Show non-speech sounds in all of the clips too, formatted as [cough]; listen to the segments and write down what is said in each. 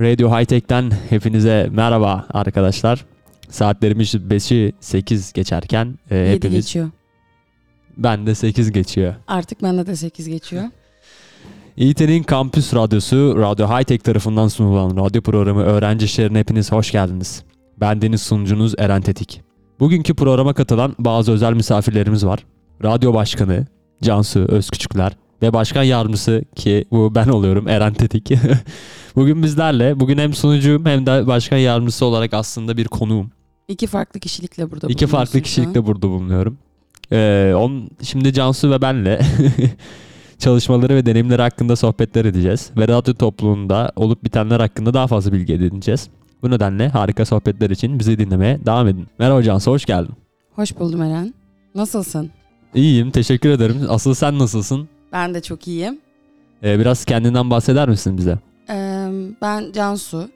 Radio High Tech'ten hepinize merhaba arkadaşlar. Saatlerimiz 5'i 8 geçerken e, 7 hepiniz geçiyor. ben de 8 geçiyor. Artık bende de 8 geçiyor. [laughs] İT'nin Kampüs Radyosu Radyo High Tech tarafından sunulan radyo programı Öğrenci İşlerine hepiniz hoş geldiniz. Ben deniz sunucunuz Eren Tetik. Bugünkü programa katılan bazı özel misafirlerimiz var. Radyo Başkanı Cansu Özküçükler ve Başkan Yardımcısı ki bu ben oluyorum Eren Tetik. [laughs] Bugün bizlerle, bugün hem sunucuyum hem de Başkan Yardımcısı olarak aslında bir konuğum. İki farklı kişilikle burada İki farklı kişilikle burada bulunuyorum. Ee, on, şimdi Cansu ve benle [laughs] çalışmaları ve deneyimleri hakkında sohbetler edeceğiz. Ve radyo topluluğunda olup bitenler hakkında daha fazla bilgi edineceğiz. Bu nedenle harika sohbetler için bizi dinlemeye devam edin. Merhaba Cansu, hoş geldin. Hoş buldum Eren. Nasılsın? İyiyim, teşekkür ederim. Asıl sen nasılsın? Ben de çok iyiyim. Ee, biraz kendinden bahseder misin bize? Ee, ben Cansu.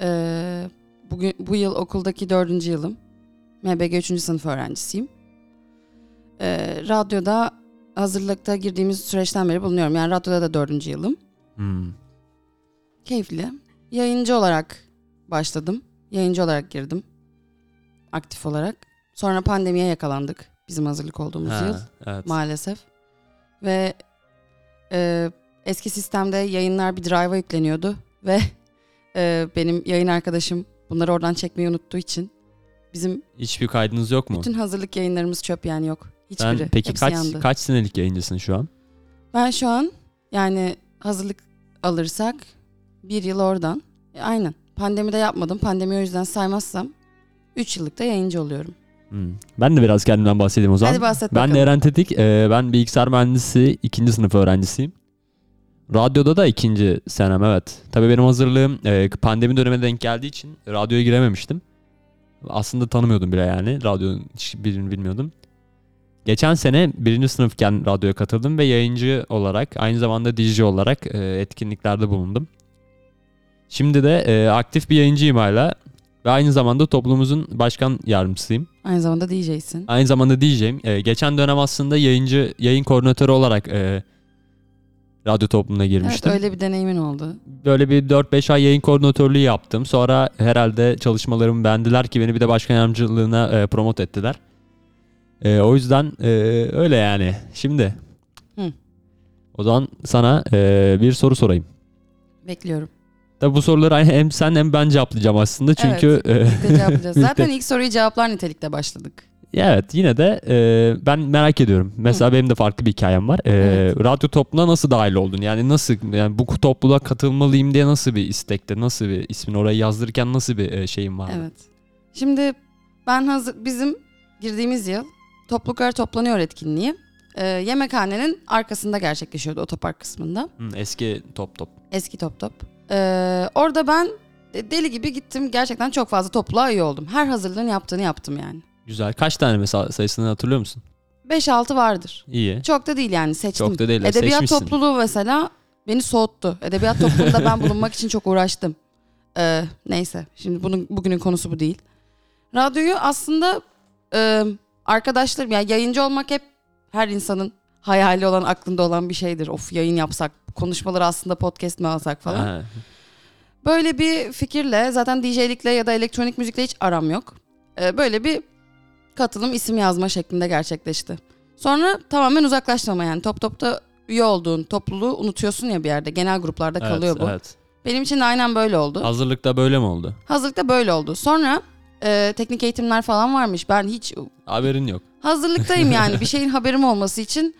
Ee, bugün bu yıl okuldaki dördüncü yılım. MBG 3. sınıf öğrencisiyim. Ee, radyoda hazırlıkta girdiğimiz süreçten beri bulunuyorum. Yani radyoda da dördüncü yılım. Hmm. Keyifli. Yayıncı olarak başladım. Yayıncı olarak girdim. Aktif olarak. Sonra pandemiye yakalandık. Bizim hazırlık olduğumuz Ha, yıl. evet. maalesef. Ve e, eski sistemde yayınlar bir drive'a yükleniyordu ve e, benim yayın arkadaşım bunları oradan çekmeyi unuttuğu için bizim Hiçbir kaydınız yok mu? bütün hazırlık yayınlarımız çöp yani yok. Hiçbiri. Sen peki Hepsi kaç yandı. kaç senelik yayıncısın şu an? Ben şu an yani hazırlık alırsak bir yıl oradan. E, aynen. Pandemide yapmadım. Pandemi o yüzden saymazsam 3 yıllık da yayıncı oluyorum. Hmm. Ben de biraz kendimden bahsedeyim o zaman. Hadi bahset Ben de bakalım. Eren Tetik. Ee, ben bilgisayar mühendisi ikinci sınıf öğrencisiyim. Radyoda da ikinci senem evet. Tabii benim hazırlığım e, pandemi dönemine denk geldiği için radyoya girememiştim. Aslında tanımıyordum bile yani. Radyo hiç birini bilmiyordum. Geçen sene birinci sınıfken radyoya katıldım ve yayıncı olarak aynı zamanda DJ olarak e, etkinliklerde bulundum. Şimdi de e, aktif bir yayıncıyım hala. Ve aynı zamanda toplumumuzun başkan yardımcısıyım. Aynı zamanda DJ'sin. Aynı zamanda DJ'im. Ee, geçen dönem aslında yayıncı, yayın koordinatörü olarak e, radyo toplumuna Evet girmiştim. öyle bir deneyimin oldu. Böyle bir 4-5 ay yayın koordinatörlüğü yaptım. Sonra herhalde çalışmalarımı beğendiler ki beni bir de başkan yardımcılığına e, promote ettiler. E, o yüzden e, öyle yani. Şimdi Hı. o zaman sana e, bir soru sorayım. Bekliyorum. Tabi bu soruları hem sen hem ben cevaplayacağım aslında çünkü e, Birlikte cevaplayacağız. [laughs] Birlikte. Zaten ilk soruyu cevaplar nitelikte başladık. Evet yine de e, ben merak ediyorum. Mesela benim de farklı bir hikayem var. E, Evet. Radyo topluluğuna nasıl dahil oldun? Yani nasıl yani bu topluluğa katılmalıyım diye nasıl bir istekte, nasıl bir ismini oraya yazdırırken nasıl bir e, şeyin var? Evet. Şimdi ben hazır bizim girdiğimiz yıl topluluklar toplanıyor etkinliği. Ee, yemekhanenin arkasında gerçekleşiyordu otopark kısmında. Hı, eski top top. Eski top top. Ee, orada ben de- deli gibi gittim. Gerçekten çok fazla topluluğa üye oldum. Her hazırlığın yaptığını yaptım yani. Güzel. Kaç tane mesela sayısını hatırlıyor musun? 5-6 vardır. İyi. Çok da değil yani seçtim. Çok da değil. Edebiyat Seçmişsin. topluluğu mesela beni soğuttu. Edebiyat topluluğunda ben bulunmak için çok uğraştım. Ee, neyse şimdi bunun bugünün konusu bu değil. Radyoyu aslında e, arkadaşlarım yani yayıncı olmak hep her insanın hayali olan aklında olan bir şeydir. Of yayın yapsak konuşmaları aslında podcast mi alsak falan. Ha, Böyle bir fikirle zaten DJ'likle ya da elektronik müzikle hiç aram yok. Ee, böyle bir katılım isim yazma şeklinde gerçekleşti. Sonra tamamen uzaklaştırma yani top topta üye olduğun topluluğu unutuyorsun ya bir yerde. Genel gruplarda evet, kalıyor bu. Evet. Benim için de aynen böyle oldu. Hazırlıkta böyle mi oldu? Hazırlıkta böyle oldu. Sonra e, teknik eğitimler falan varmış. Ben hiç Haberin yok. hazırlıktayım yani. bir şeyin haberim olması için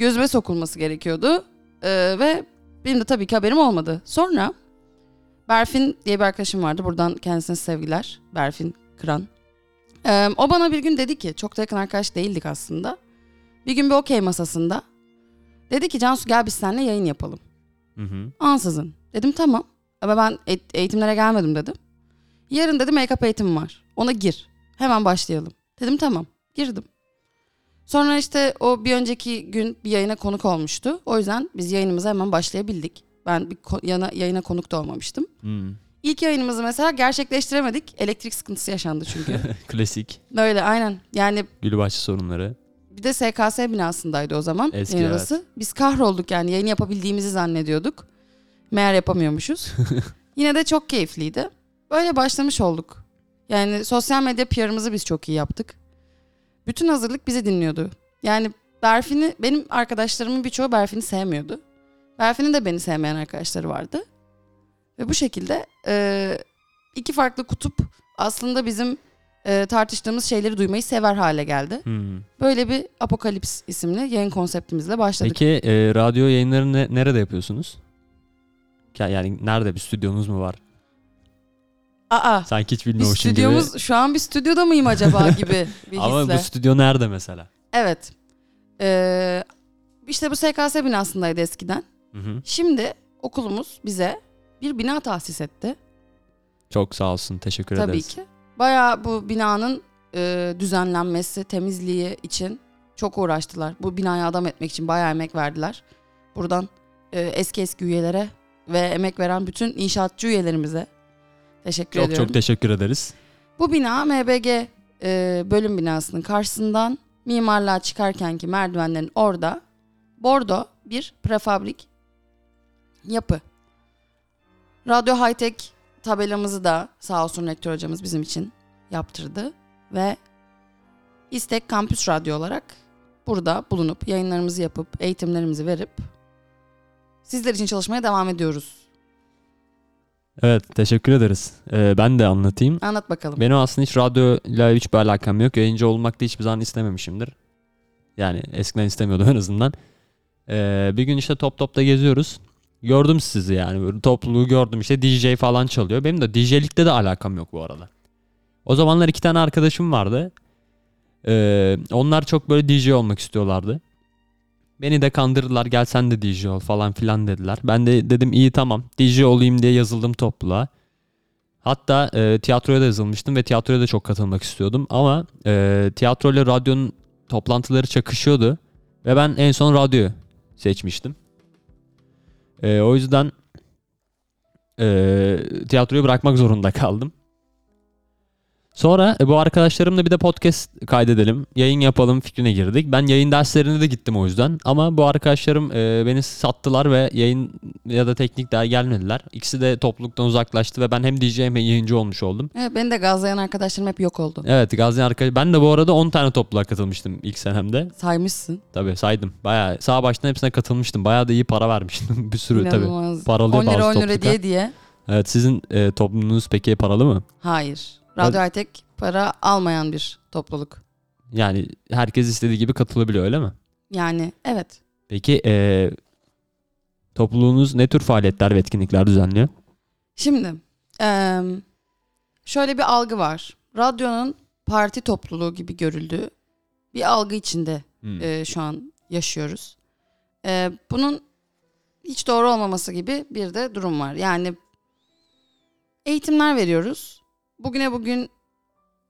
gözüme sokulması gerekiyordu. Ee, ve benim de tabii ki haberim olmadı. Sonra Berfin diye bir arkadaşım vardı. Buradan kendisine sevgiler. Berfin Kıran. Ee, o bana bir gün dedi ki, çok da yakın arkadaş değildik aslında. Bir gün bir okey masasında. Dedi ki Cansu gel biz seninle yayın yapalım. Hı hı. Ansızın. Dedim tamam. Ama ben eğitimlere gelmedim dedim. Yarın dedim make-up eğitimim var. Ona gir. Hemen başlayalım. Dedim tamam. Girdim. Sonra işte o bir önceki gün bir yayına konuk olmuştu. O yüzden biz yayınımıza hemen başlayabildik. Ben bir ko- yana, yayına konuk da olmamıştım. Hmm. İlk yayınımızı mesela gerçekleştiremedik. Elektrik sıkıntısı yaşandı çünkü. [laughs] Klasik. Böyle aynen. Yani Gülbaşı sorunları. bir de SKS binasındaydı o zaman. Eski, yayın evet. odası. Biz kahrolduk yani yayın yapabildiğimizi zannediyorduk. Meğer yapamıyormuşuz. [laughs] Yine de çok keyifliydi. Böyle başlamış olduk. Yani sosyal medya PR'ımızı biz çok iyi yaptık. Bütün hazırlık bizi dinliyordu. Yani Berfin'i, benim arkadaşlarımın birçoğu Berfin'i sevmiyordu. Berfin'in de beni sevmeyen arkadaşları vardı. Ve bu şekilde e, iki farklı kutup aslında bizim e, tartıştığımız şeyleri duymayı sever hale geldi. Hmm. Böyle bir Apokalips isimli yayın konseptimizle başladık. Peki e, radyo yayınlarını ne- nerede yapıyorsunuz? Ya- Yani nerede bir stüdyonuz mu var? Aa, Sanki hiç bilmiyormuşum gibi. stüdyomuz şu an bir stüdyoda mıyım acaba [laughs] gibi bir Ama hisle. bu stüdyo nerede mesela? Evet. Ee, işte bu SKS binasındaydı eskiden. Hı hı. Şimdi okulumuz bize bir bina tahsis etti. Çok sağ olsun. Teşekkür Tabii ederiz. ki. Bayağı bu binanın e, düzenlenmesi, temizliği için çok uğraştılar. Bu binaya adam etmek için bayağı emek verdiler. Buradan e, eski eski üyelere ve emek veren bütün inşaatçı üyelerimize teşekkür Çok ediyorum. çok teşekkür ederiz. Bu bina MBG e, bölüm binasının karşısından mimarlığa çıkarkenki merdivenlerin orada bordo bir prefabrik yapı. Radyo High Tech tabelamızı da sağ olsun rektör hocamız bizim için yaptırdı ve İstek Kampüs Radyo olarak burada bulunup yayınlarımızı yapıp eğitimlerimizi verip sizler için çalışmaya devam ediyoruz. Evet teşekkür ederiz. Ee, ben de anlatayım. Anlat bakalım. Benim aslında hiç radyoyla hiçbir alakam yok. Yayıncı olmak da hiçbir zaman istememişimdir. Yani eskiden istemiyordum en azından. Ee, bir gün işte top topta geziyoruz. Gördüm sizi yani böyle topluluğu gördüm işte DJ falan çalıyor. Benim de DJ'likte de alakam yok bu arada. O zamanlar iki tane arkadaşım vardı. Ee, onlar çok böyle DJ olmak istiyorlardı. Beni de kandırdılar gel sen de DJ ol falan filan dediler. Ben de dedim iyi tamam DJ olayım diye yazıldım topluluğa. Hatta e, tiyatroya da yazılmıştım ve tiyatroya da çok katılmak istiyordum. Ama e, tiyatro ile radyonun toplantıları çakışıyordu. Ve ben en son radyoyu seçmiştim. E, o yüzden e, tiyatroyu bırakmak zorunda kaldım. Sonra e, bu arkadaşlarımla bir de podcast kaydedelim, yayın yapalım fikrine girdik. Ben yayın derslerine de gittim o yüzden. Ama bu arkadaşlarım e, beni sattılar ve yayın ya da teknik daha gelmediler. İkisi de topluluktan uzaklaştı ve ben hem DJ hem yayıncı olmuş oldum. Evet, beni de gazlayan arkadaşlarım hep yok oldu. Evet Gazi arkadaş. Ben de bu arada 10 tane topluluğa katılmıştım ilk senemde. Saymışsın. Tabii saydım. Bayağı sağ baştan hepsine katılmıştım. Bayağı da iyi para vermiştim. [laughs] bir sürü tabii. İnanılmaz. Paralı 10 lira bazı 10 lira topluluklar. diye diye. Evet sizin e, topluluğunuz peki paralı mı? Hayır. Radyo Hightech para almayan bir topluluk. Yani herkes istediği gibi katılabiliyor öyle mi? Yani evet. Peki e, topluluğunuz ne tür faaliyetler ve etkinlikler düzenliyor? Şimdi eee, şöyle bir algı var. Radyonun parti topluluğu gibi görüldüğü bir algı içinde Hmm. e, şu an yaşıyoruz. E, bunun hiç doğru olmaması gibi bir de durum var. Yani eğitimler veriyoruz. Bugüne bugün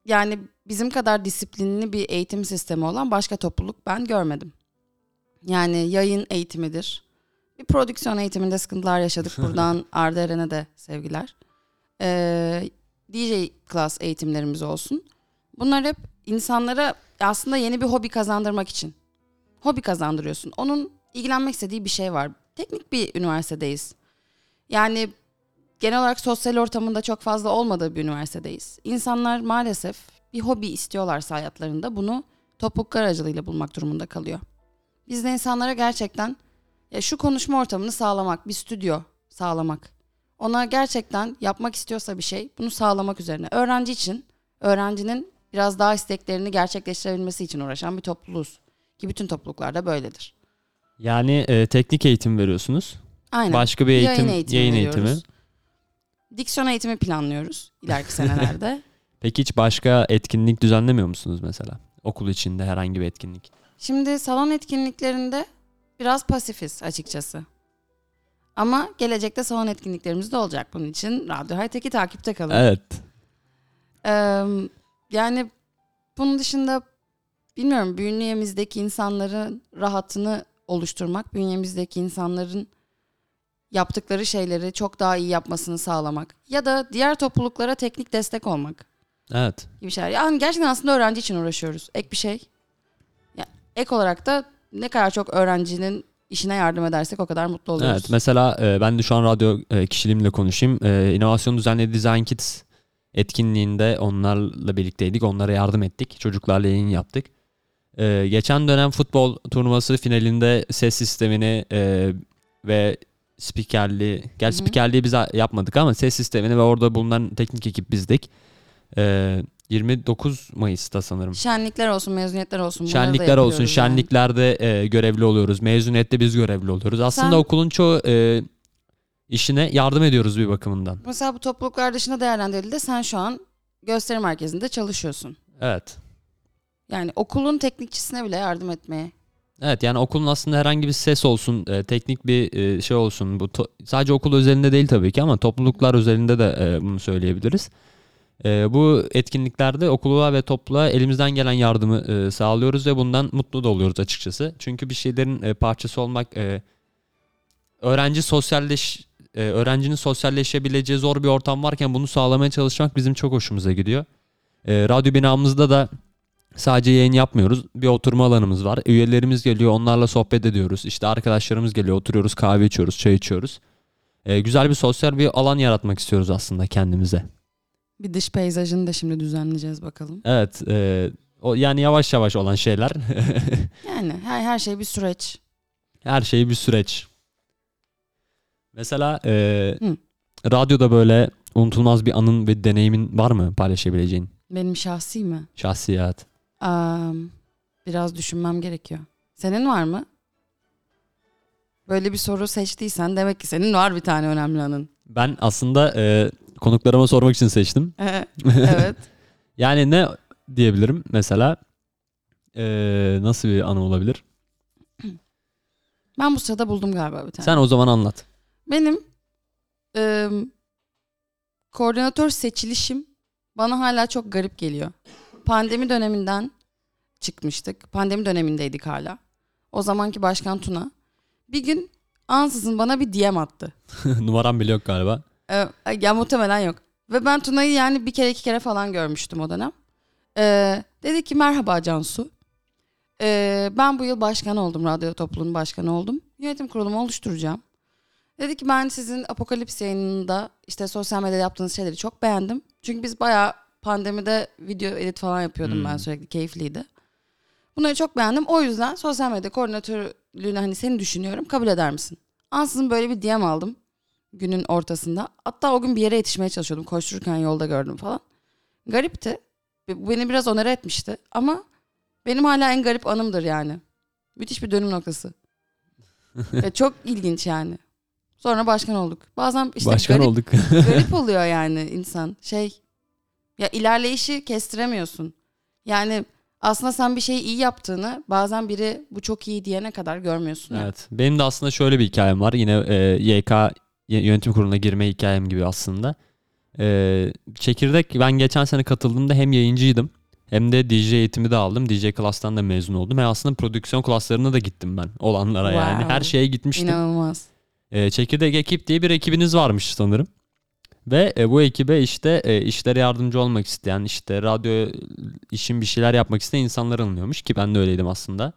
yani bizim kadar disiplinli bir eğitim sistemi olan başka topluluk ben görmedim. Yani yayın eğitimidir. Bir prodüksiyon eğitiminde sıkıntılar yaşadık. [laughs] Buradan Arda Eren'e de sevgiler. Ee, DJ class eğitimlerimiz olsun. Bunlar hep insanlara aslında yeni bir hobi kazandırmak için. Hobi kazandırıyorsun. Onun ilgilenmek istediği bir şey var. Teknik bir üniversitedeyiz. Yani genel olarak sosyal ortamında çok fazla olmadığı bir üniversitedeyiz. İnsanlar maalesef bir hobi istiyorlarsa hayatlarında bunu topluluklar aracılığıyla bulmak durumunda kalıyor. Biz de insanlara gerçekten ya şu konuşma ortamını sağlamak, bir stüdyo sağlamak. Ona gerçekten yapmak istiyorsa bir şey bunu sağlamak üzerine. Öğrenci için, öğrencinin biraz daha isteklerini gerçekleştirebilmesi için uğraşan bir topluluğuz. Ki bütün topluluklarda böyledir. Yani e, teknik eğitim veriyorsunuz. Aynen. Başka bir eğitim, Yayın yayın eğitimi eğitimi. Diksiyon eğitimi planlıyoruz ileriki senelerde. [laughs] Peki hiç başka etkinlik düzenlemiyor musunuz mesela? Okul içinde herhangi bir etkinlik. Şimdi salon etkinliklerinde biraz pasifiz açıkçası. Ama gelecekte salon etkinliklerimiz de olacak. Bunun için Radyo Hightech'i takipte kalın. Evet. Ee, yani bunun dışında bilmiyorum bünyemizdeki insanların rahatını oluşturmak, bünyemizdeki insanların yaptıkları şeyleri çok daha iyi yapmasını sağlamak ya da diğer topluluklara teknik destek olmak Evet. gibi şeyler. Yani gerçekten aslında öğrenci için uğraşıyoruz. Ek bir şey. Ya, ek olarak da ne kadar çok öğrencinin işine yardım edersek o kadar mutlu oluyoruz. Evet mesela e, ben de şu an radyo e, kişiliğimle konuşayım. E, inovasyon düzenli Design Kids etkinliğinde onlarla birlikteydik. Onlara yardım ettik. Çocuklarla yayın yaptık. E, geçen dönem futbol turnuvası finalinde ses sistemini e, ve spikerliği, gel spikerliği biz yapmadık ama ses sistemini ve orada bulunan teknik ekip bizdik. E, 29 Mayıs'ta sanırım. Şenlikler olsun, mezuniyetler olsun. bunları Şenlikler olsun, yani. şenliklerde e, görevli oluyoruz. Mezuniyette biz görevli oluyoruz. Aslında Sen- okulun çoğu e, işine yardım ediyoruz bir bakımından. Mesela bu topluluklar dışında değerlendirildiğinde sen şu an gösteri merkezinde çalışıyorsun. Evet. Yani okulun teknikçisine bile yardım etmeye. Evet yani okulun aslında herhangi bir ses olsun, e, teknik bir e, şey olsun. Bu to- sadece okul özelinde değil tabii ki ama topluluklar özelinde de e, bunu söyleyebiliriz. E, bu etkinliklerde okula ve topluluğa elimizden gelen yardımı e, sağlıyoruz ve bundan mutlu da oluyoruz açıkçası. Çünkü bir şeylerin e, parçası olmak e, öğrenci sosyalleş e, öğrencinin sosyalleşebileceği zor bir ortam varken bunu sağlamaya çalışmak bizim çok hoşumuza gidiyor. E, radyo binamızda da sadece yayın yapmıyoruz. Bir oturma alanımız var. Üyelerimiz geliyor, onlarla sohbet ediyoruz. İşte arkadaşlarımız geliyor, oturuyoruz, kahve içiyoruz, çay içiyoruz. E, güzel bir sosyal bir alan yaratmak istiyoruz aslında kendimize. Bir dış peyzajını da şimdi düzenleyeceğiz bakalım. Evet, e, o yani yavaş yavaş olan şeyler. [laughs] Yani her, her şey bir süreç. Her şey bir süreç. Mesela e, Hı. radyoda böyle unutulmaz bir anın ve deneyimin var mı paylaşabileceğin? Benim şahsi mi? Şahsi hayat. Am, biraz düşünmem gerekiyor. Senin var mı? Böyle bir soru seçtiysen demek ki senin var bir tane önemli anın. Ben aslında e, konuklarıma sormak için seçtim. [laughs] evet. [laughs] Yani ne diyebilirim mesela? E, nasıl bir anı olabilir? Ben bu sırada buldum galiba bir tane. Sen o zaman anlat. Benim ım, koordinatör seçilişim bana hala çok garip geliyor. Pandemi döneminden çıkmıştık. Pandemi dönemindeydik hala. O zamanki başkan Tuna. Bir gün ansızın bana bir DM attı. [laughs] Numaram bile yok galiba. Ee, ya muhtemelen yok. Ve ben Tuna'yı yani bir kere iki kere falan görmüştüm o dönem. Ee, dedi ki merhaba Cansu. Ee, ben bu yıl başkan oldum. Radyo topluluğunun başkanı oldum. Yönetim kurulumu oluşturacağım. Dedi ki ben sizin Apokalips yayınında işte sosyal medyada yaptığınız şeyleri çok beğendim. Çünkü biz bayağı pandemide video edit falan yapıyordum Hmm. ben sürekli keyifliydi. Bunları çok beğendim. O yüzden sosyal medya koordinatörlüğüne hani seni düşünüyorum. Kabul eder misin? Ansızın böyle bir DM aldım günün ortasında. Hatta o gün bir yere yetişmeye çalışıyordum. Koştururken yolda gördüm falan. Garipti. Bu beni biraz onere etmişti. Ama benim hala en garip anımdır yani. Müthiş bir dönüm noktası. [laughs] Ve çok ilginç yani. Sonra başkan olduk. Bazen işte Başkan garip, olduk. garip [laughs] oluyor yani insan. Şey ya ilerleyişi kestiremiyorsun. Yani aslında sen bir şeyi iyi yaptığını bazen biri bu çok iyi diyene kadar görmüyorsun. yani. Evet. Benim de aslında şöyle bir hikayem var. Yine e, YK yönetim kuruluna girme hikayem gibi aslında. E, çekirdek ben geçen sene katıldığımda hem yayıncıydım hem de DJ eğitimi de aldım. DJ klastan da mezun oldum. Ve aslında prodüksiyon klaslarına da gittim ben olanlara yani. Wow. Her şeye gitmiştim. İnanılmaz. E, çekirdek ekip diye bir ekibiniz varmış sanırım. Ve e, bu ekibe işte e, işlere yardımcı olmak isteyen, işte radyo işin bir şeyler yapmak isteyen insanlar alınıyormuş ki ben de öyleydim aslında.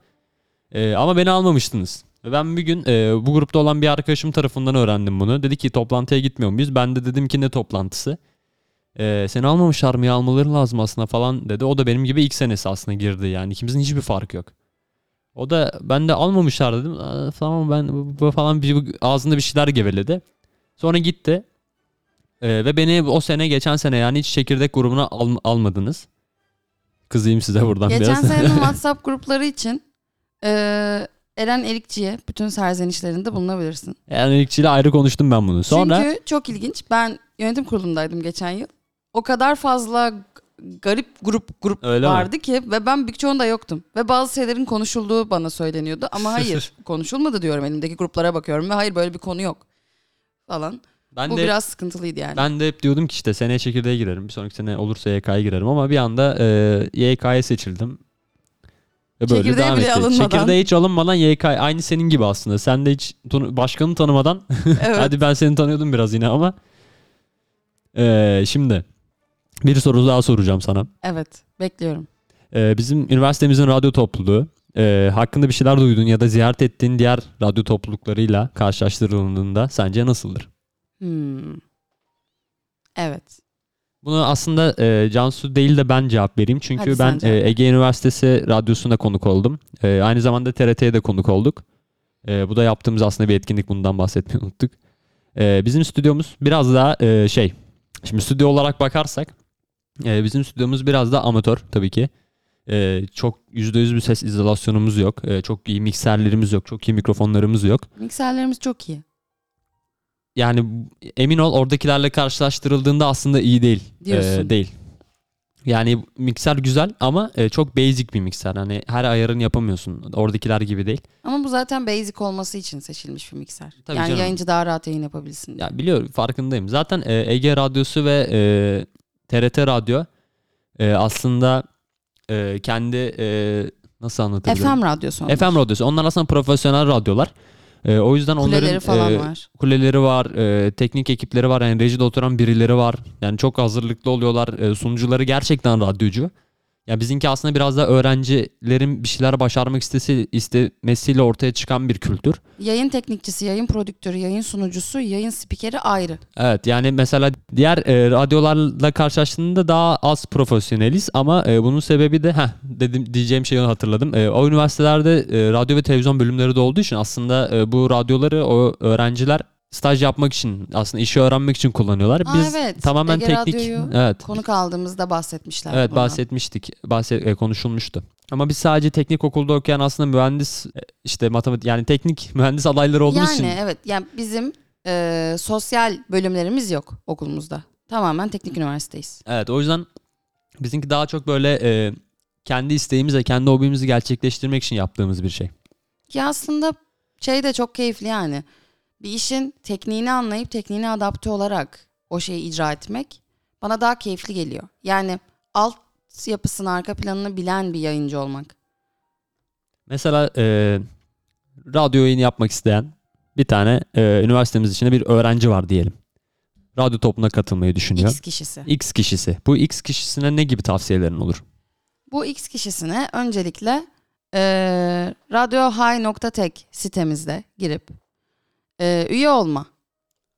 E, ama beni almamıştınız. Ben bir gün e, bu grupta olan bir arkadaşım tarafından öğrendim bunu. Dedi ki toplantıya gitmiyor muyuz? Ben de dedim ki ne toplantısı? E, seni almamışlar mı almaları lazım aslında falan dedi. O da benim gibi ilk senesi aslında girdi yani ikimizin hiçbir farkı yok. O da ben de almamışlar dedim. Tamam ben bu falan bir, ağzında bir şeyler geveledi. Sonra gitti. Ee, ve beni o sene geçen sene yani hiç çekirdek grubuna al- almadınız. Kızayım size buradan Geçen biraz. senenin [laughs] WhatsApp grupları için eee, Eren Erikçi'ye bütün serzenişlerinde bulunabilirsin. yani ilkçiyle ayrı konuştum ben bunu. Sonra Çünkü çok ilginç. Ben yönetim kurulundaydım geçen yıl. O kadar fazla garip grup grup Öyle mi? vardı ki ve ben birçoğunda yoktum. Ve bazı şeylerin konuşulduğu bana söyleniyordu ama hayır [laughs] konuşulmadı diyorum elimdeki gruplara bakıyorum ve hayır böyle bir konu yok falan. Ben Bu de biraz sıkıntılıydı yani. ben de hep diyordum ki işte seneye çekirdeğe girerim. Bir sonraki sene olursa YK'ya girerim ama bir anda e, YK'ya seçildim. Ve böyle Çekirdeğe devam bile etti. alınmadan. Çekirdeğe hiç alınmadan YK aynı senin gibi aslında. Sen de hiç başkanı tanımadan [laughs] evet. Hadi ben seni tanıyordum biraz yine ama. Ee, şimdi bir soru daha soracağım sana. Evet. Bekliyorum. Ee, bizim üniversitemizin radyo topluluğu e, hakkında bir şeyler duydun ya da ziyaret ettiğin diğer radyo topluluklarıyla karşılaştırıldığında sence nasıldır? Hmm. Evet. Bunu aslında e, Cansu değil de ben cevap vereyim. Çünkü Hadi ben e. Ege Üniversitesi radyosunda konuk oldum. E, aynı zamanda TRT'ye de konuk olduk. E, bu da yaptığımız aslında bir etkinlik. Bundan bahsetmeyi unuttuk. E, bizim stüdyomuz biraz daha e, şey. Şimdi stüdyo olarak bakarsak e, bizim stüdyomuz biraz da amatör tabii ki. E, çok %100 bir ses izolasyonumuz yok. E, çok iyi mikserlerimiz yok. Çok iyi mikrofonlarımız yok. Mikserlerimiz çok iyi Yani emin ol oradakilerle karşılaştırıldığında aslında iyi değil. diyorsun. Ee, değil. Yani mikser güzel ama e, çok basic bir mikser. Hani her ayarını yapamıyorsun. Oradakiler gibi değil. Ama bu zaten basic olması için seçilmiş bir mikser. Tabii yani canım. yayıncı daha rahat yayın yapabilsin. diye. Ya biliyorum farkındayım. Zaten e, Ege Radyosu ve e, TRT Radyo e, aslında e, kendi e, nasıl anlatabilirim? FM radyosu onlar. FM radyosu. Onlar aslında profesyonel radyolar. E, o yüzden onların Kuleleri falan e, var. kuleleri var, e, teknik ekipleri var, yani rejide oturan birileri var. Yani çok hazırlıklı oluyorlar. E, sunucuları gerçekten radyocu. Ya bizimki aslında biraz da öğrencilerin bir şeyler başarmak istesi istemesiyle ortaya çıkan bir kültür. Yayın teknikçisi, yayın prodüktörü, yayın sunucusu, yayın spikeri ayrı. Evet yani mesela diğer e, radyolarla karşılaştığında daha az profesyoneliz ama e, bunun sebebi de heh, dedim diyeceğim şeyi hatırladım. E, o üniversitelerde e, radyo ve televizyon bölümleri de olduğu için aslında e, bu radyoları o öğrenciler staj yapmak için aslında işi öğrenmek için kullanıyorlar. Aa, Biz evet. tamamen Ege teknik Radyo'yu evet Konuk aldığımızda bahsetmişler. evet bundan. bahsetmiştik. Bahset e, konuşulmuştu. Ama biz sadece teknik okulda okuyan aslında mühendis e, işte matematik yani teknik [laughs] mühendis adayları olduğumuz Yani için evet yani bizim e, sosyal bölümlerimiz yok okulumuzda. Tamamen teknik üniversiteyiz. Evet o yüzden bizimki daha çok böyle e, kendi isteğimiz kendi hobimizi gerçekleştirmek için yaptığımız bir şey. Ki aslında şey de çok keyifli yani. Bir işin tekniğini anlayıp tekniğine adapte olarak o şeyi icra etmek bana daha keyifli geliyor. Yani alt yapısını, arka planını bilen bir yayıncı olmak. Mesela e, radyo yayını yapmak isteyen bir tane e, üniversitemiz içinde bir öğrenci var diyelim. Radyo topluluğuna katılmayı düşünüyor. X kişisi. X kişisi. Bu X kişisine ne gibi tavsiyelerin olur? Bu X kişisine öncelikle e, radiohigh.tech sitemizde girip e, üye olma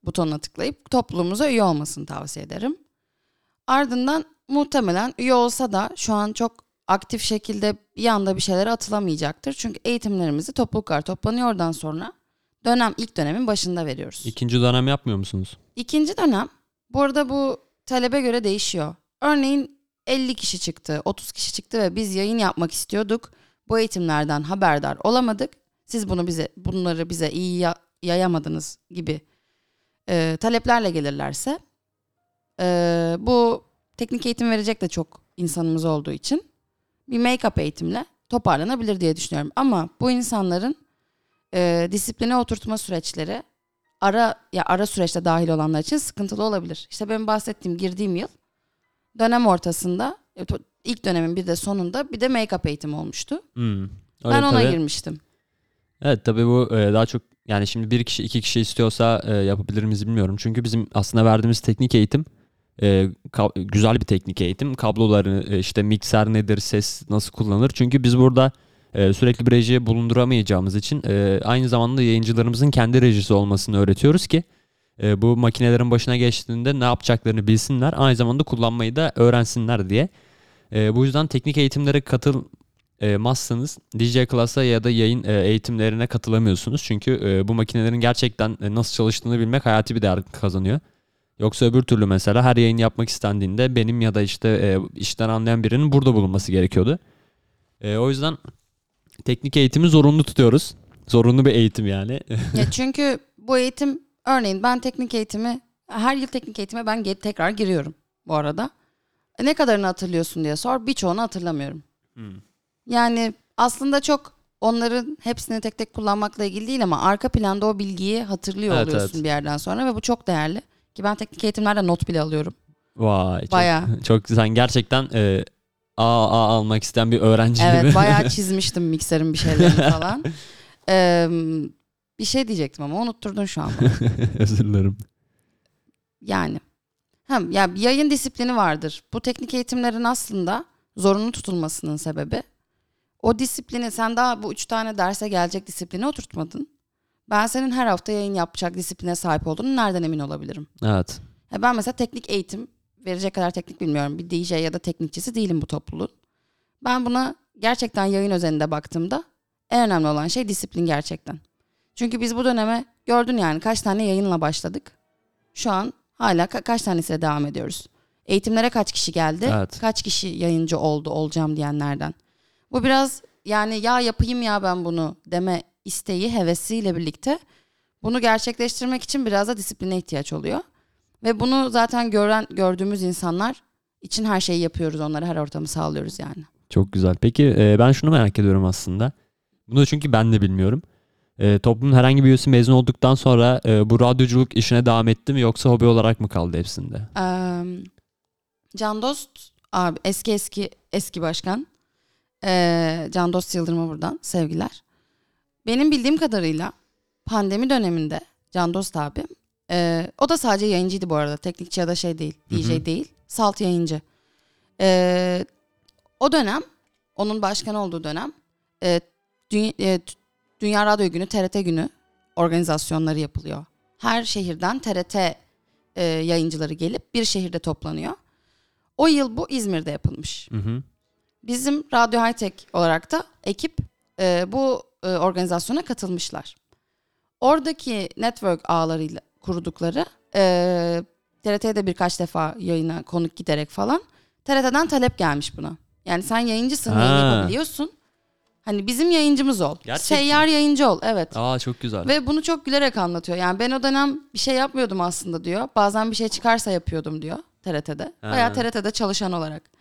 butonuna tıklayıp topluluğumuza üye olmasını tavsiye ederim. Ardından muhtemelen üye olsa da şu an çok aktif şekilde bir anda bir şeylere atılamayacaktır. Çünkü eğitimlerimizi topluluklar toplanıyor oradan sonra dönem ilk dönemin başında veriyoruz. İkinci dönem yapmıyor musunuz? İkinci dönem bu arada bu talebe göre değişiyor. Örneğin 50 kişi çıktı, 30 kişi çıktı ve biz yayın yapmak istiyorduk. Bu eğitimlerden haberdar olamadık. Siz bunu bize bunları bize iyi yayamadınız gibi e, taleplerle gelirlerse e, bu teknik eğitim verecek de çok insanımız olduğu için bir make-up eğitimle toparlanabilir diye düşünüyorum. Ama bu insanların e, disipline oturtma süreçleri ara ya ara süreçte dahil olanlar için sıkıntılı olabilir. İşte benim bahsettiğim girdiğim yıl dönem ortasında e, ilk dönemin bir de sonunda bir de make-up eğitimi olmuştu. Hmm. Öyle ben ona tabii. girmiştim. Evet tabii bu e, daha çok yani şimdi bir kişi iki kişi istiyorsa e, yapabilir miyiz bilmiyorum. Çünkü bizim aslında verdiğimiz teknik eğitim e, güzel bir teknik eğitim. Kabloları e, işte mikser nedir, ses nasıl kullanılır. Çünkü biz burada e, sürekli bir reji bulunduramayacağımız için e, aynı zamanda yayıncılarımızın kendi rejisi olmasını öğretiyoruz ki e, bu makinelerin başına geçtiğinde ne yapacaklarını bilsinler. Aynı zamanda kullanmayı da öğrensinler diye. E, bu yüzden teknik eğitimlere katıl e, mazsanız DJ Class'a ya da yayın e, eğitimlerine katılamıyorsunuz. Çünkü e, bu makinelerin gerçekten e, nasıl çalıştığını bilmek hayati bir değer kazanıyor. Yoksa öbür türlü mesela her yayın yapmak istendiğinde benim ya da işte e, işten anlayan birinin burada bulunması gerekiyordu. E, o yüzden teknik eğitimi zorunlu tutuyoruz. Zorunlu bir eğitim yani. ya [laughs] çünkü bu eğitim örneğin ben teknik eğitimi her yıl teknik eğitime ben tekrar giriyorum bu arada. E, Ne kadarını hatırlıyorsun diye sor. Birçoğunu hatırlamıyorum. Hmm. Yani aslında çok onların hepsini tek tek kullanmakla ilgili değil ama arka planda o bilgiyi hatırlıyor Evet, oluyorsun evet. bir yerden sonra ve bu çok değerli. Ki ben teknik eğitimlerde not bile alıyorum. Vay çok, Bayağı. [laughs] çok sen gerçekten e, A, A almak isteyen bir öğrenci gibi. Evet bayağı [laughs] çizmiştim mikserin bir şeylerini [laughs] falan. Ee, bir şey diyecektim ama unutturdun şu an bana. Özür dilerim. Yani. Hem ya yayın disiplini vardır. Bu teknik eğitimlerin aslında zorunlu tutulmasının sebebi O disiplini sen daha bu üç tane derse gelecek disiplini oturtmadın. Ben senin her hafta yayın yapacak disipline sahip olduğunu nereden emin olabilirim? Evet. Ya ben mesela teknik eğitim verecek kadar teknik bilmiyorum. Bir DJ ya da teknikçisi değilim bu topluluğun. Ben buna gerçekten yayın özelinde baktığımda en önemli olan şey disiplin gerçekten. Çünkü biz bu döneme gördün yani kaç tane yayınla başladık. Şu an hala ka- kaç tanesiyle devam ediyoruz. Eğitimlere kaç kişi geldi? Evet. Kaç kişi yayıncı oldu olacağım diyenlerden. Bu biraz yani ya yapayım ya ben bunu deme isteği, hevesiyle birlikte bunu gerçekleştirmek için biraz da disipline ihtiyaç oluyor. Ve bunu zaten gören gördüğümüz insanlar için her şeyi yapıyoruz. Onlara her ortamı sağlıyoruz yani. Çok güzel. Peki e, ben şunu merak ediyorum aslında. Bunu çünkü ben de bilmiyorum. E, toplumun herhangi bir üyesi mezun olduktan sonra e, bu radyoculuk işine devam etti mi yoksa hobi olarak mı kaldı hepsinde? Ee, Can Dost abi eski eski eski başkan. Ee, Can Dost Yıldırım'a buradan sevgiler. Benim bildiğim kadarıyla pandemi döneminde Can Dost abi e, o da sadece yayıncıydı bu arada. Teknikçi ya da şey değil. DJ hı. değil. Salt yayıncı. Ee, o dönem onun başkan olduğu dönem e, Dünya, e, Dünya Radyo Günü, TRT Günü organizasyonları yapılıyor. Her şehirden TRT e, yayıncıları gelip bir şehirde toplanıyor. O yıl bu İzmir'de yapılmış. Hı hı. Bizim Radyo High Tech olarak da ekip e, bu e, organizasyona katılmışlar. Oradaki network ağlarıyla kurdukları e, TRT'ye de birkaç defa yayına konuk giderek falan TRT'den talep gelmiş buna. Yani sen yayıncısın, yayın Ha. yapabiliyorsun. Hani bizim yayıncımız ol. Gerçekten. Seyyar yayıncı ol. Evet. Aa çok güzel. Ve bunu çok gülerek anlatıyor. Yani ben o dönem bir şey yapmıyordum aslında diyor. Bazen bir şey çıkarsa yapıyordum diyor TRT'de. Ha. Bayağı TRT'de çalışan olarak.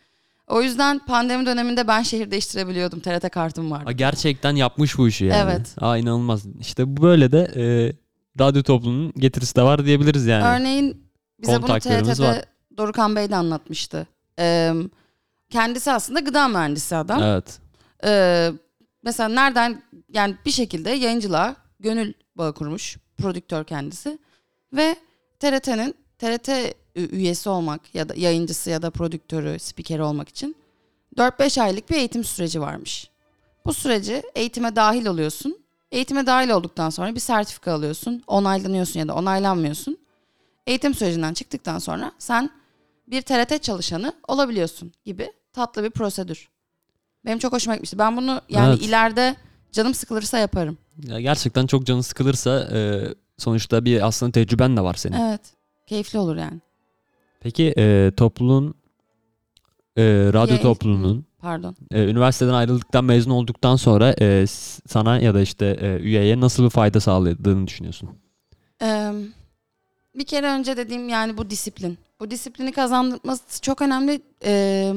O yüzden pandemi döneminde ben şehir değiştirebiliyordum. TRT kartım vardı. Aa, gerçekten yapmış bu işi yani. Evet. Aa inanılmaz. İşte bu böyle de e, radyo toplumunun getirisi de var diyebiliriz yani. Örneğin bize bunu TRT'de var. Dorukan Bey de anlatmıştı. Ee, kendisi aslında gıda mühendisi adam. Evet. Ee, mesela nereden yani bir şekilde yayıncılığa gönül bağı kurmuş prodüktör kendisi ve TRT'nin TRT üyesi olmak ya da yayıncısı ya da prodüktörü, spikeri olmak için 4-5 aylık bir eğitim süreci varmış. Bu süreci eğitime dahil oluyorsun. Eğitime dahil olduktan sonra bir sertifika alıyorsun. Onaylanıyorsun ya da onaylanmıyorsun. Eğitim sürecinden çıktıktan sonra sen bir TRT çalışanı olabiliyorsun gibi tatlı bir prosedür. Benim çok hoşuma gitmişti. Ben bunu yani Evet. ileride canım sıkılırsa yaparım. Ya gerçekten çok canı sıkılırsa e, sonuçta bir aslında tecrüben de var senin. Evet. Keyifli olur yani. Peki e, topluluğun e, radyo Yayın- topluluğunun Pardon. e, üniversiteden ayrıldıktan mezun olduktan sonra e, sana ya da işte e, üyeye nasıl bir fayda sağladığını düşünüyorsun? Ee, bir kere önce dediğim yani bu disiplin. Bu disiplini kazandırması çok önemli. Ee,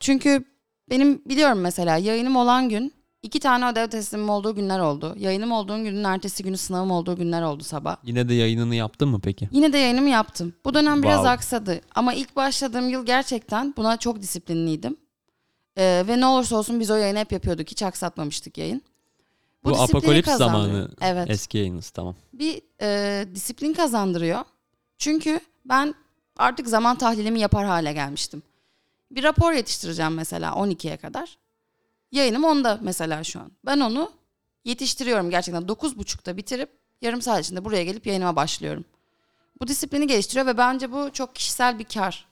çünkü benim biliyorum mesela yayınım olan gün iki tane ödev teslimim olduğu günler oldu. Yayınım olduğu günün ertesi günü sınavım olduğu günler oldu sabah. Yine de yayınını yaptın mı peki? Yine de yayınımı yaptım. Bu dönem biraz Wow. aksadı. Ama ilk başladığım yıl gerçekten buna çok disiplinliydim. Ee, ve ne olursa olsun biz o yayını hep yapıyorduk. Hiç aksatmamıştık yayın. Bu, disiplini apokalips zamanı Evet. eski yayınınız tamam. bir e, disiplin kazandırıyor. Çünkü ben artık zaman tahlilimi yapar hale gelmiştim. Bir rapor yetiştireceğim mesela 12'ye kadar. Yayınım 10'da mesela şu an. Ben onu yetiştiriyorum gerçekten 9.30'da bitirip yarım saat içinde buraya gelip yayınıma başlıyorum. Bu disiplini geliştiriyor ve bence bu çok kişisel bir kar.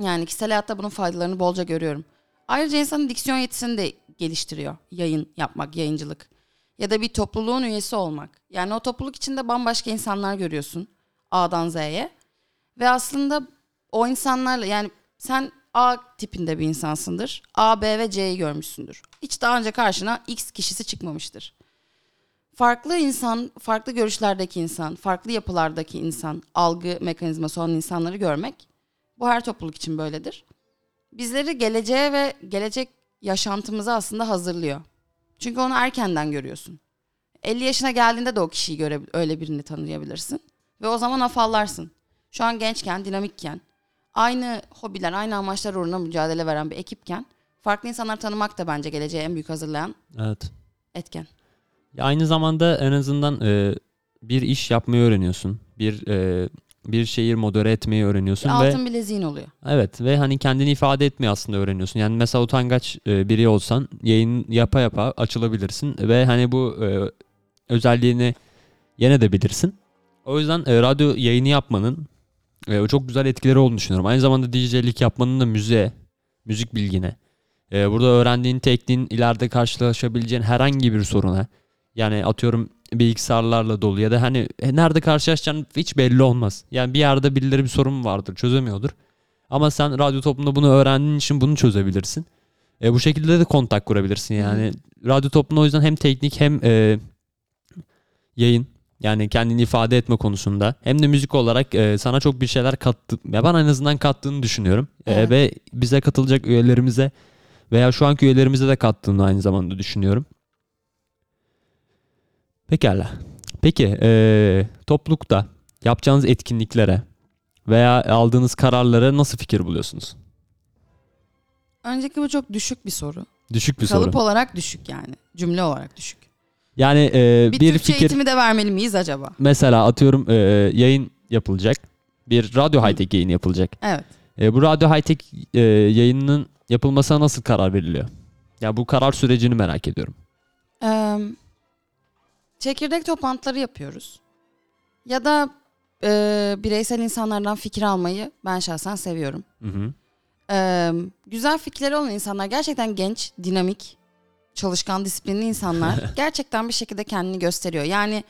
Yani kişisel hayatta bunun faydalarını bolca görüyorum. Ayrıca insanın diksiyon yetisini de geliştiriyor. Yayın yapmak, yayıncılık ya da bir topluluğun üyesi olmak. Yani o topluluk içinde bambaşka insanlar görüyorsun A'dan Z'ye. Ve aslında o insanlarla yani sen A tipinde bir insansındır. A, B ve C'yi görmüşsündür. Hiç daha önce karşına X kişisi çıkmamıştır. Farklı insan, farklı görüşlerdeki insan, farklı yapılardaki insan, algı mekanizması olan insanları görmek bu her topluluk için böyledir. Bizleri geleceğe ve gelecek yaşantımıza aslında hazırlıyor. Çünkü onu erkenden görüyorsun. 50 yaşına geldiğinde de o kişiyi göre öyle birini tanıyabilirsin. Ve o zaman afallarsın. Şu an gençken, dinamikken, aynı hobiler, aynı amaçlar uğruna mücadele veren bir ekipken farklı insanları tanımak da bence geleceğe en büyük hazırlayan Evet. etken. Ya aynı zamanda en azından e, bir iş yapmayı öğreniyorsun. Bir e, bir şehir modere etmeyi öğreniyorsun ve Altın bileziğin oluyor. evet ve hani kendini ifade etmeyi aslında öğreniyorsun. Yani mesela utangaç e, biri olsan yayın yapa yapa açılabilirsin ve hani bu e, özelliğini yenedebilirsin. O yüzden e, radyo yayını yapmanın e, çok güzel etkileri olduğunu düşünüyorum. Aynı zamanda DJ'lik yapmanın da müziğe, müzik bilgine, e, burada öğrendiğin tekniğin ileride karşılaşabileceğin herhangi bir soruna yani atıyorum bilgisayarlarla dolu ya da hani e, nerede karşılaşacağın hiç belli olmaz. Yani bir yerde birileri bir sorun vardır çözemiyordur. Ama sen radyo toplumunda bunu öğrendiğin için bunu çözebilirsin. E, bu şekilde de kontak kurabilirsin yani. Radyo toplumunda o yüzden hem teknik hem e, yayın yani kendini ifade etme konusunda hem de müzik olarak e, sana çok bir şeyler kattı. Ya ben en azından kattığını düşünüyorum. E, Evet. ve bize katılacak üyelerimize veya şu anki üyelerimize de kattığını aynı zamanda düşünüyorum. Pekala. Peki e, toplulukta yapacağınız etkinliklere veya aldığınız kararlara nasıl fikir buluyorsunuz? Öncelikle bu çok düşük bir soru. Düşük bir Kalıp soru. olarak düşük yani. Cümle olarak düşük. Yani e, Bir, bir, Türkçe fikir eğitimi de vermeli miyiz acaba? mesela atıyorum e, yayın yapılacak. Bir radyo high-tech yayını yapılacak. Evet. E, bu radyo high-tech e, yayınının yapılmasına nasıl karar veriliyor? Ya bu karar sürecini merak ediyorum. Ee, çekirdek toplantıları yapıyoruz. Ya da e, bireysel insanlardan fikir almayı ben şahsen seviyorum. Hı hı. Ee, güzel fikirleri olan insanlar gerçekten genç, dinamik, çalışkan, disiplinli insanlar [laughs] gerçekten bir şekilde kendini gösteriyor. Yani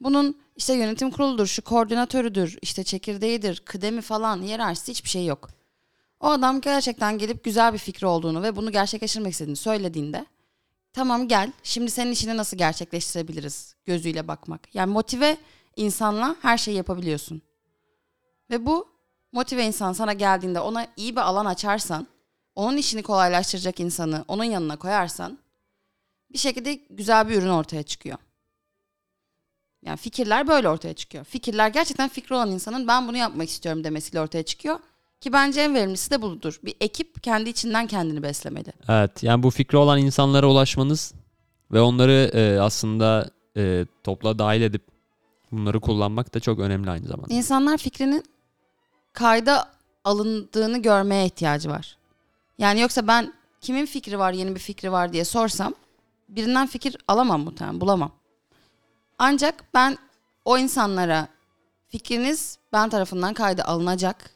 bunun işte yönetim kuruludur, şu koordinatörüdür, işte çekirdeğidir, kıdemi falan, hiyerarşisi hiçbir şey yok. O adam gerçekten gelip güzel bir fikri olduğunu ve bunu gerçekleştirmek istediğini söylediğinde tamam gel şimdi senin işini nasıl gerçekleştirebiliriz gözüyle bakmak. Yani motive insanla her şeyi yapabiliyorsun. Ve bu motive insan sana geldiğinde ona iyi bir alan açarsan, onun işini kolaylaştıracak insanı onun yanına koyarsan bir şekilde güzel bir ürün ortaya çıkıyor. Yani fikirler böyle ortaya çıkıyor. Fikirler gerçekten fikri olan insanın ben bunu yapmak istiyorum demesiyle ortaya çıkıyor. Ki bence en verimlisi de budur. Bir ekip kendi içinden kendini beslemeli. Evet yani bu fikri olan insanlara ulaşmanız ve onları e, aslında e, topla dahil edip bunları kullanmak da çok önemli aynı zamanda. İnsanlar fikrinin kayda alındığını görmeye ihtiyacı var. Yani yoksa ben kimin fikri var, yeni bir fikri var diye sorsam birinden fikir alamam muhtemelen, bulamam. Ancak ben o insanlara fikriniz ben tarafından kayda alınacak.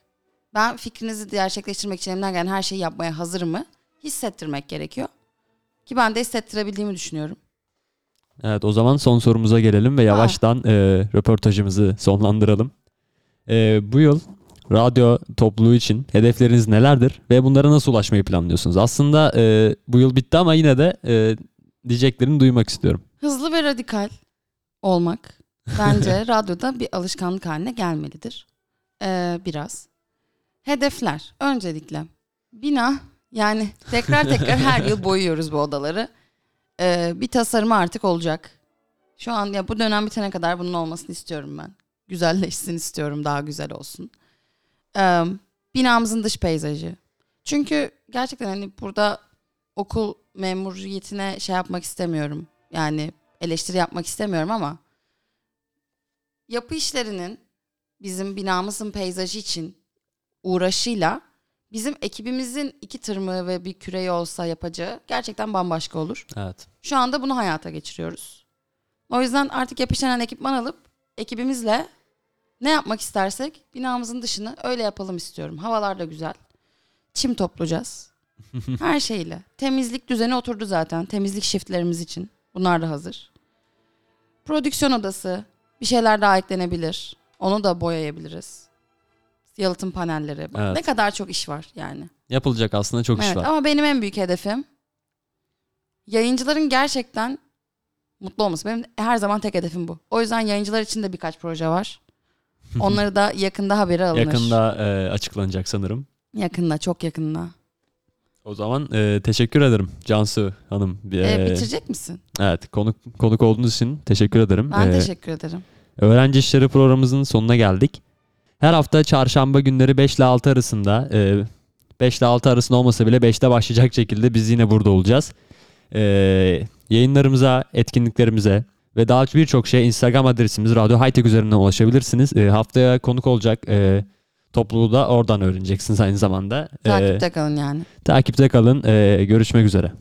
Ben fikrinizi gerçekleştirmek için elimden gelen her şeyi yapmaya hazırım mı? Hissettirmek gerekiyor. Ki ben de hissettirebildiğimi düşünüyorum. Evet o zaman son sorumuza gelelim ve yavaştan e, röportajımızı sonlandıralım. E, bu yıl radyo topluluğu için hedefleriniz nelerdir ve bunlara nasıl ulaşmayı planlıyorsunuz? Aslında e, bu yıl bitti ama yine de e, diyeceklerini duymak istiyorum. Hızlı ve radikal olmak bence [laughs] radyoda bir alışkanlık haline gelmelidir. Ee, biraz. Hedefler. Öncelikle bina yani tekrar tekrar her yıl [laughs] boyuyoruz bu odaları. Ee, bir tasarımı artık olacak. Şu an ya bu dönem bitene kadar bunun olmasını istiyorum ben. Güzelleşsin istiyorum daha güzel olsun. Ee, binamızın dış peyzajı. Çünkü gerçekten hani burada okul memuriyetine şey yapmak istemiyorum. Yani eleştiri yapmak istemiyorum ama yapı işlerinin bizim binamızın peyzajı için uğraşıyla bizim ekibimizin iki tırmığı ve bir küreği olsa yapacağı gerçekten bambaşka olur. Evet. Şu anda bunu hayata geçiriyoruz. O yüzden artık yapışlanan ekipman alıp ekibimizle ne yapmak istersek binamızın dışını öyle yapalım istiyorum. Havalar da güzel. Çim toplayacağız. Her şeyle. Temizlik düzeni oturdu zaten. Temizlik shiftlerimiz için. Bunlar da hazır. Prodüksiyon odası. Bir şeyler daha eklenebilir. Onu da boyayabiliriz. Yalıtım panelleri. Bak Evet. Ne kadar çok iş var yani. Yapılacak aslında çok iş Evet var. ama benim en büyük hedefim yayıncıların gerçekten mutlu olması. Benim her zaman tek hedefim bu. O yüzden yayıncılar için de birkaç proje var. [laughs] Onları da yakında haberi alınır. Yakında e, açıklanacak sanırım. Yakında, çok yakında. O zaman e, teşekkür ederim Cansu Hanım. Ee, E, bitirecek misin? evet konuk konuk olduğunuz için teşekkür ederim. Ben E, teşekkür ederim. Öğrenci İşleri programımızın sonuna geldik. Her hafta çarşamba günleri 5 ile 6 arasında e, 5 ile 6 arasında olmasa bile 5'te başlayacak şekilde biz yine burada olacağız. E, yayınlarımıza, etkinliklerimize Ve daha birçok şey Instagram adresimiz Radyo Hightech üzerinden ulaşabilirsiniz. E, haftaya konuk olacak e, topluluğu da oradan öğreneceksiniz aynı zamanda. Takipte kalın yani. takipte kalın. E, görüşmek üzere.